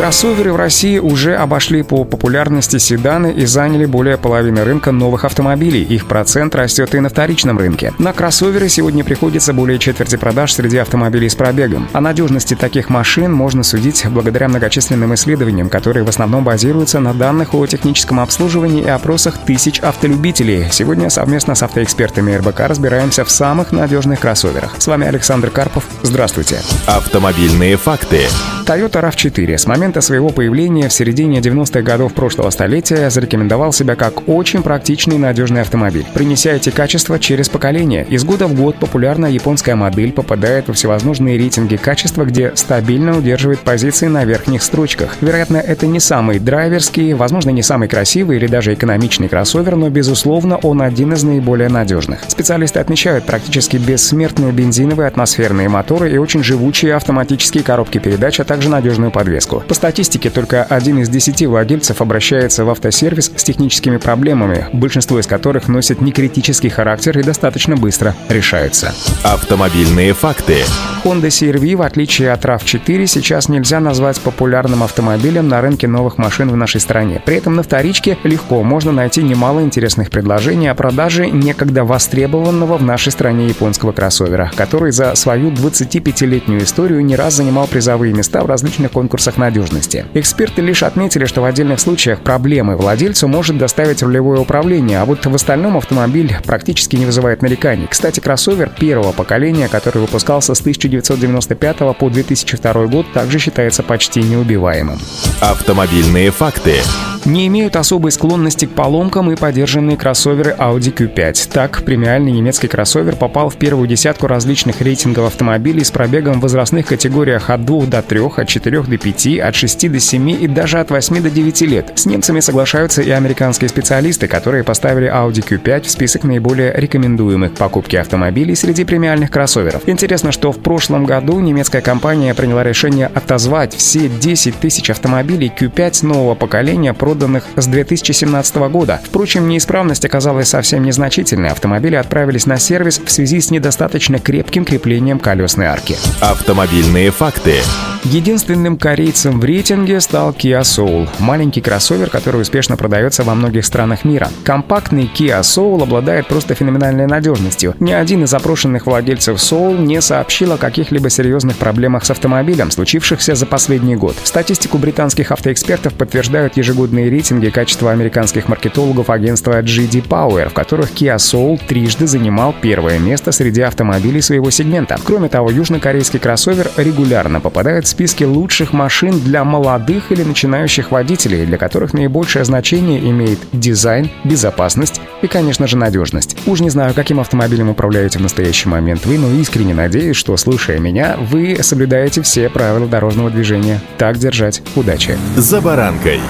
Кроссоверы в России уже обошли по популярности седаны и заняли более половины рынка новых автомобилей. Их процент растет и на вторичном рынке. На кроссоверы сегодня приходится более четверти продаж среди автомобилей с пробегом. О надежности таких машин можно судить благодаря многочисленным исследованиям, которые в основном базируются на данных о техническом обслуживании и опросах тысяч автолюбителей. Сегодня совместно с автоэкспертами РБК разбираемся в самых надежных кроссоверах. С вами Александр Карпов. Здравствуйте. Автомобильные факты. Toyota RAV4 с момента своего появления в середине 90-х годов прошлого столетия зарекомендовал себя как очень практичный и надежный автомобиль, принеся эти качества через поколение. Из года в год популярная японская модель попадает во всевозможные рейтинги качества, где стабильно удерживает позиции на верхних строчках. Вероятно, это не самый драйверский, возможно, не самый красивый или даже экономичный кроссовер, но, безусловно, он один из наиболее надежных. Специалисты отмечают практически бессмертные бензиновые атмосферные моторы и очень живучие автоматические коробки передач, а также надежную подвеску. По статистике, только один из десяти владельцев обращается в автосервис с техническими проблемами, большинство из которых носит некритический характер и достаточно быстро решаются. Автомобильные факты. Honda CR-V, в отличие от RAV4, сейчас нельзя назвать популярным автомобилем на рынке новых машин в нашей стране. При этом на вторичке легко можно найти немало интересных предложений о продаже некогда востребованного в нашей стране японского кроссовера, который за свою 25-летнюю историю не раз занимал призовые места в различных конкурсах надежности. Эксперты лишь отметили, что в отдельных случаях проблемы владельцу может доставить рулевое управление, а вот в остальном автомобиль практически не вызывает нареканий. Кстати, кроссовер первого поколения, который выпускался с 1995 по 2002 год, также считается почти неубиваемым. Автомобильные факты не имеют особой склонности к поломкам и поддержанные кроссоверы Audi Q5. Так, премиальный немецкий кроссовер попал в первую десятку различных рейтингов автомобилей с пробегом в возрастных категориях от 2 до 3, от 4 до 5, от 6 до 7 и даже от 8 до 9 лет. С немцами соглашаются и американские специалисты, которые поставили Audi Q5 в список наиболее рекомендуемых покупки автомобилей среди премиальных кроссоверов. Интересно, что в прошлом году немецкая компания приняла решение отозвать все 10 тысяч автомобилей Q5 нового поколения, проданных с 2017 года. Впрочем, неисправность оказалась совсем незначительной. Автомобили отправились на сервис в связи с недостаточно крепким креплением колесной арки. Автомобильные факты. Единственным корейцем в рейтинге стал Kia Soul, маленький кроссовер, который успешно продается во многих странах мира. Компактный Kia Soul обладает просто феноменальной надежностью. Ни один из опрошенных владельцев Soul не сообщил о каких-либо серьезных проблемах с автомобилем, случившихся за последний год. Статистику британских автоэкспертов подтверждают ежегодные рейтинги качества американских маркетологов агентства GD Power, в которых Kia Soul трижды занимал первое место среди автомобилей своего сегмента. Кроме того, южнокорейский кроссовер регулярно попадает списке лучших машин для молодых или начинающих водителей, для которых наибольшее значение имеет дизайн, безопасность и, конечно же, надежность. Уж не знаю, каким автомобилем управляете в настоящий момент вы, но искренне надеюсь, что, слушая меня, вы соблюдаете все правила дорожного движения. Так держать. Удачи! «За баранкой»